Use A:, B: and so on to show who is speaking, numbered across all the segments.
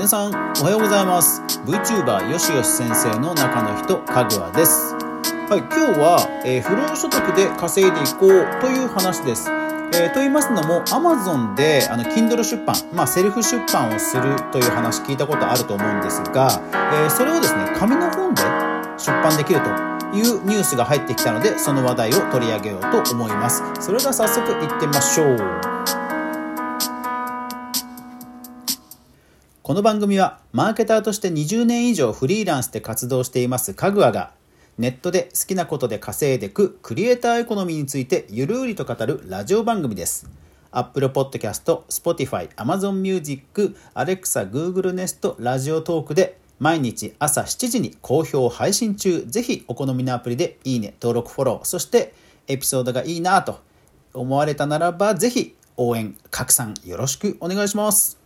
A: 皆さんおはようございます。VTuber よしよし先生の中の人かぐわです。はい今日は、えー、不労所得で稼いでいこうという話です。えー、と言いますのも Amazon であの Kindle 出版、まあ、セルフ出版をするという話聞いたことあると思うんですが、えー、それをですね紙の本で出版できるというニュースが入ってきたのでその話題を取り上げようと思います。それでは早速いってみましょう。この番組はマーケターとして20年以上フリーランスで活動していますかぐわがネットで好きなことで稼いでくクリエイターエコノミーについてゆるりと語るラジオ番組です。Apple Podcast、Spotify、Amazon Music、Alexa、Google Nest、ラジオトークで毎日朝7時に好評配信中。ぜひお好みのアプリでいいね、登録、フォロー、そしてエピソードがいいなと思われたならば、ぜひ応援、拡散よろしくお願いします。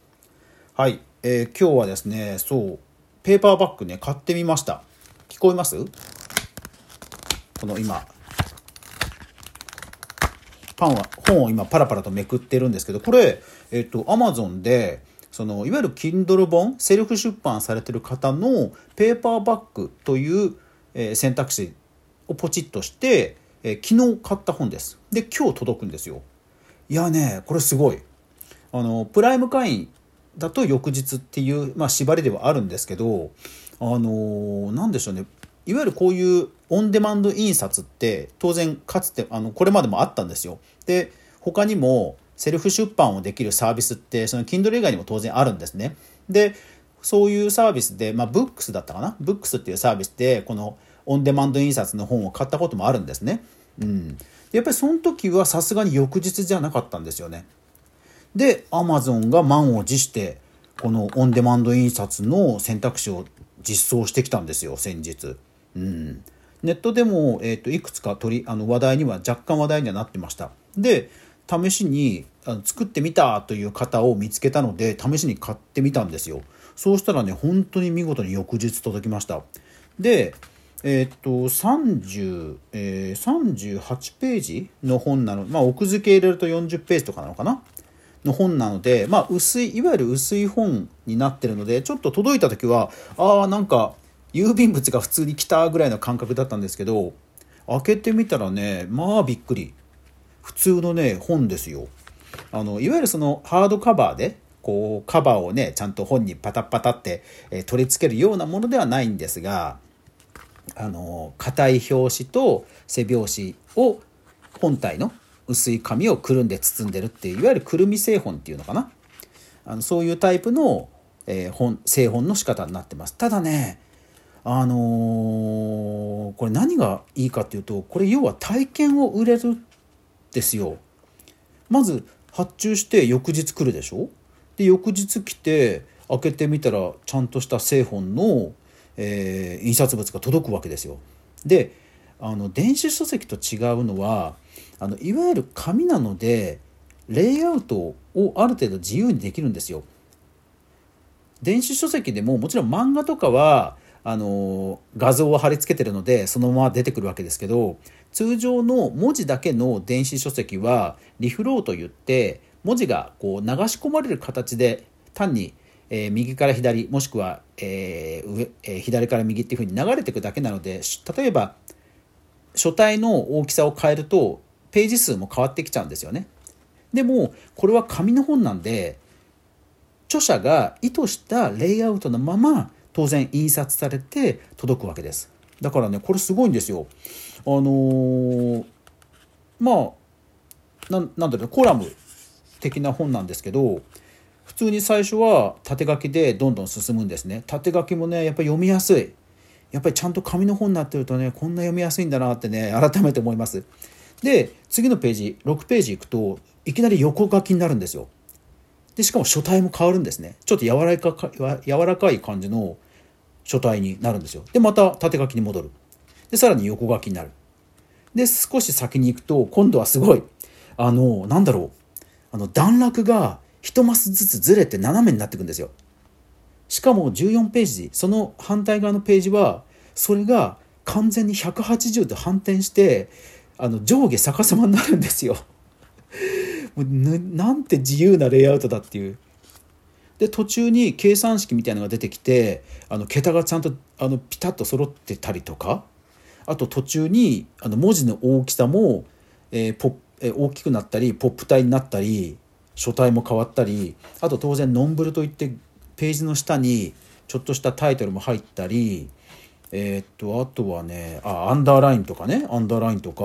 A: はい。えー、今日はですねそうペーパーバッグね買ってみました。聞こえます？この今。パンは本を今パラパラとめくってるんですけどこれえっ、ー、とアマゾンでそのいわゆる Kindle 本セルフ出版されてる方のペーパーバッグという、えー、選択肢をポチッとして、えー、昨日買った本です。で今日届くんですよ。いやねこれすごい。あのプライム会員だと翌日っていう、まあ、縛りではあるんですけどあの何でしょうねいわゆるこういうオンデマンド印刷って当然かつてあのこれまでもあったんですよ。で他にもセルフ出版をできるサービスってその Kindle 以外にも当然あるんですね。でそういうサービスで、まあ、ブックスだったかな？ブックスっていうサービスでこのオンデマンド印刷の本を買ったこともあるんですね。うん、やっぱりその時はさすがに翌日じゃなかったんですよね。で、アマゾンが満を持して、このオンデマンド印刷の選択肢を実装してきたんですよ、先日。うん。ネットでも、えーと、いくつか取りあの話題には若干話題にはなってました。で試しにあの作ってみたという方を見つけたので試しに買ってみたんですよ。そうしたらね本当に見事に翌日届きました。でえ、っと30、えー、38ページの本なのまあ奥付け入れると40ページとかなのかな？の本なので、まあ、薄いいわゆる薄い本になってるのでちょっと届いた時はああなんか郵便物が普通に来たぐらいの感覚だったんですけど開けてみたらねまあびっくり。普通のね本ですよ。あのいわゆるそのハードカバーでこうカバーをねちゃんと本にパタッパタって、えー、取り付けるようなものではないんですがあの硬い表紙と背表紙を本体の薄い紙をくるんで包んでるっていういわゆるくるみ製本っていうのかな？あのそういうタイプの、えー、本製本の仕方になってますた。だねあのー、これ何がいいかっていうとこれ要は体験を売れるですよ。まず発注して翌日来るでしょ？で翌日来て開けてみたらちゃんとした製本の、えー、印刷物が届くわけですよ。であの電子書籍と違うのはあのいわゆる紙なのでレイアウトをある程度自由にできるんですよ。電子書籍でももちろん漫画とかはあの画像を貼り付けてるのでそのまま出てくるわけですけど通常の文字だけの電子書籍はリフローといって文字がこう流し込まれる形で単に、えー、右から左もしくは、えー上えー、左から右っていうふうに流れていくだけなので例えば書体の大きさを変えるとページ数も変わってきちゃうんですよね。でもこれは紙の本なんで著者が意図したレイアウトのまま当然印刷されて届くわけです。だからねこれすごいんですよ。あのー、まあななんだろうコラム的な本なんですけど普通に最初は縦書きでどんどん進むんですね。縦書きもねやっぱり読みやすい。やっぱりちゃんと紙の本になってるとねこんな読みやすいんだなってね改めて思います。で次のページ6ページいくといきなり横書きになるんですよ。でしかも書体も変わるんですね。ちょっと柔らかか柔らかい感じの書体になるんですよ。でまた縦書きに戻る。でさらに横書きになる。で少し先に行くと今度はすごいあのなんだろうあの段落が一マスずつずれて斜めになっていくんですよ。しかも14ページその反対側のページはそれが完全に180度反転してあの上下逆さまになるんですよ。もうなんて自由なレイアウトだっていう。で途中に計算式みたいなのが出てきてあの桁がちゃんとあのピタッと揃ってたりとかあと途中にあの文字の大きさも、えー、ポえー、大きくなったりポップ体になったり書体も変わったりあと当然ノンブルといってページの下にちょっとしたタイトルも入ったりえー、っとあとはねあアンダーラインとかねアンダーラインとか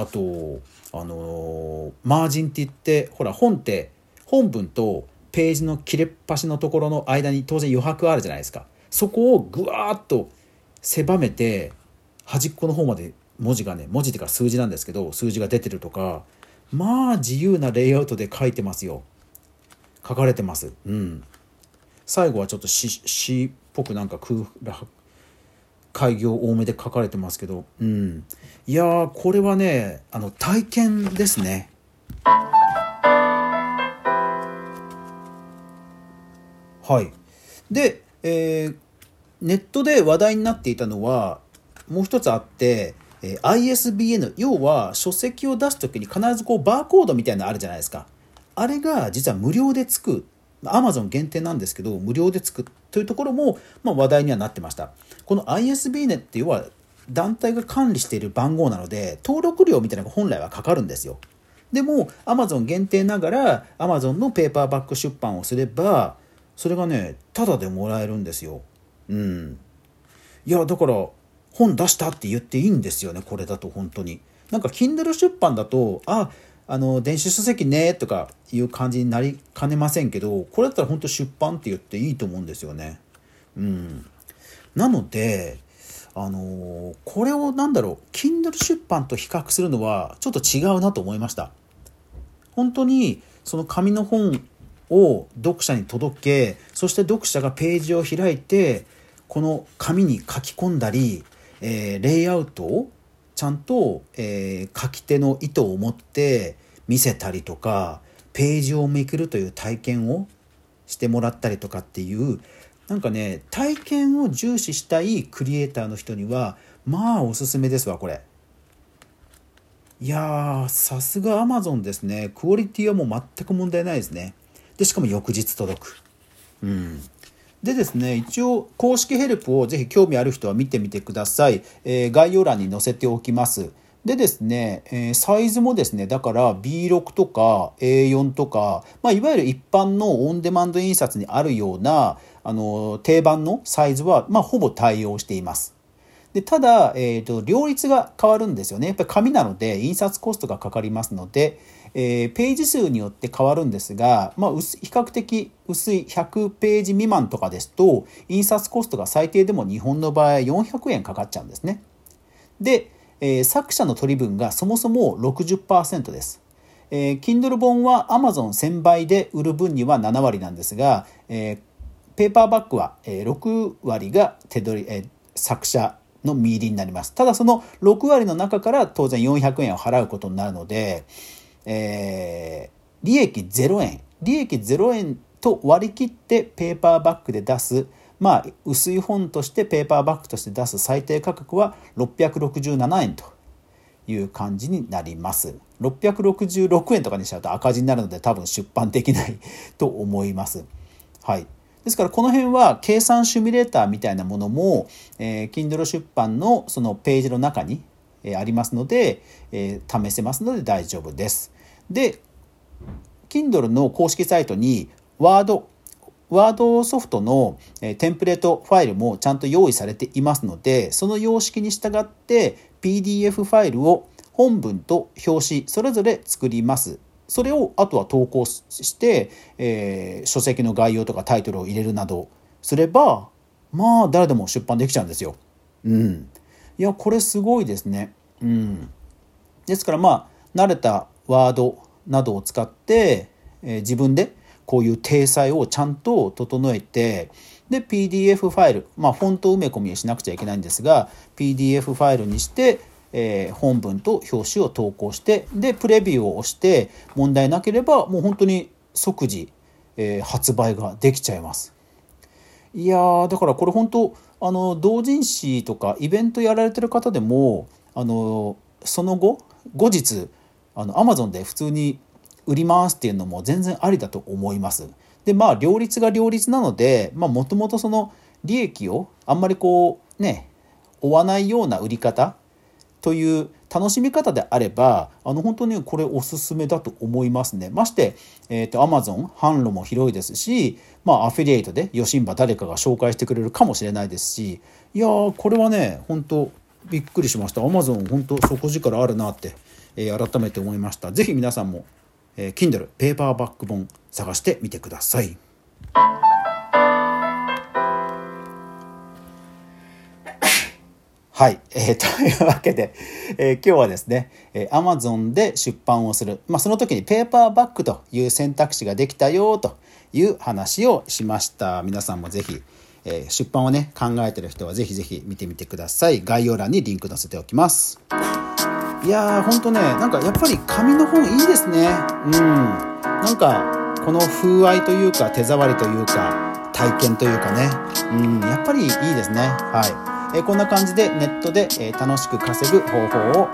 A: あとあのー、マージンって言ってほら本って本文とページの切れっ端のところの間に当然余白あるじゃないですか。そこをぐわーっと狭めて端っこの方まで文字がね文字っていうか数字なんですけど数字が出てるとかまあ自由なレイアウトで書いてますよ。書かれてます。うん。最後はちょっと詩っぽくなんか空開業多めで書かれてますけど。うん。いやこれはねあの体験ですね。はい。で、えー、ネットで話題になっていたのはもう一つあってえ ISBN 要は書籍を出す時に必ずこうバーコードみたいなのあるじゃないですか。あれが実は無料でつく Amazon 限定なんですけど無料でつくというところも、まあ、話題にはなってました。この ISBN って要は団体が管理している番号なので登録料みたいなのが本来はかかるんですよ。でも Amazon 限定ながら Amazon のペーパーバック出版をすればそれがねタダでもらえるんですよ。うん。いやだから本出したって言っていいんですよねこれだと本当に。なんか Kindle 出版だとああの電子書籍ねとかいう感じになりかねませんけどこれだったら本当出版って言っていいと思うんですよね。うん。なのであのこれを何だろう Kindle 出版と比較するのはちょっと違うなと思いました。本当にその紙の本を読者に届けそして読者がページを開いてこの紙に書き込んだりえー、レイアウトをちゃんと、えー、書き手の意図を持って見せたりとかページをめくるという体験をしてもらったりとかっていうなんかね体験を重視したいクリエイターの人にはまあおすすめですわこれ。いやさすが Amazon ですね。クオリティはもう全く問題ないですね。でしかも翌日届く。うん。でですね、一応公式ヘルプをぜひ興味ある人は見てみてください。えー、概要欄に載せておきます。でですね、えー、サイズもですね、だから B6 とか A4 とか、まあ、いわゆる一般のオンデマンド印刷にあるような、あの、定番のサイズは、まあ、ほぼ対応しています。でただ、えーと、両立が変わるんですよね。やっぱり紙なので印刷コストがかかりますので、えー、ページ数によって変わるんですが、まあ、比較的薄い100ページ未満とかですと印刷コストが最低でも日本の場合400円かかっちゃうんですね。で、えー、作者の取り分がそもそも60%です。えー、Kindle 本は Amazon1000 倍で売る分には7割なんですが、えー、ペーパーバッグは6割が手取り、えー、作者の見入りになります。ただその6割の中から当然400円を払うことになるので、えー、利益0円、利益0円と割り切ってペーパーバッグで出す、まあ、薄い本としてペーパーバッグとして出す最低価格は667円という感じになります。666円とかにしちゃうと赤字になるので多分出版できないと思います。はい。ですからこの辺は計算シミュレーターみたいなものも、えー、Kindle 出版のそのページの中に、えー、ありますので、えー、試せますので大丈夫です。で Kindle の公式サイトに Word ワードソフトのテンプレートファイルもちゃんと用意されていますのでその様式に従って PDF ファイルを本文と表紙それぞれ作りますそれをあとは投稿して、えー、書籍の概要とかタイトルを入れるなどすればまあ誰でも出版できちゃうんですよ。うん。いやこれすごいですね。うん。ですからまあ慣れたワードなどを使って、えー、自分でこういう体裁をちゃんと整えてで PDF ファイルまあフォント埋め込みをしなくちゃいけないんですが PDF ファイルにしてえー、本文と表紙を投稿してでプレビューを押して問題なければもう本当に即時、えー、発売ができちゃいます。いやだからこれ本当あの同人誌とかイベントやられてる方でもあのその後後日あの Amazon で普通に売りますっていうのも全然ありだと思います。ででまあ両立が両立なのでもともとその利益をあんまりこうね追わないような売り方という楽しみ方であればあの本当にこれおすすめだと思いますね。まして、えーと、Amazon 販路も広いですし、まあ、アフィリエイトでヨシンバ誰かが紹介してくれるかもしれないですしいやーこれはね本当びっくりしました Amazon 本当底力あるなって、えー、改めて思いました。是非皆さんも、えー、Kindle ペーパーバック本探してみてください。はい、えー、というわけで、えー、今日はですね、えー、Amazon で出版をする、まあ、その時にペーパーバッグという選択肢ができたよという話をしました。皆さんもぜひ、えー、出版をね考えてる人はぜひぜひ見てみてください。概要欄にリンク載せておきます。いやーほんとねなんかやっぱり紙の本いいですね。うん。なんかこの風合いというか手触りというか体験というかね。うん。やっぱりいいですね。はい。えこんな感じでネットで、え楽しく稼ぐ方法を、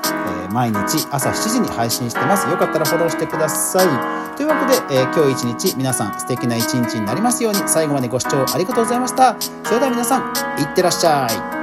A: え毎日朝7時に配信してます。よかったらフォローしてください。というわけで、え今日一日皆さん素敵な一日になりますように。最後までご視聴ありがとうございました。それでは皆さんいってらっしゃい。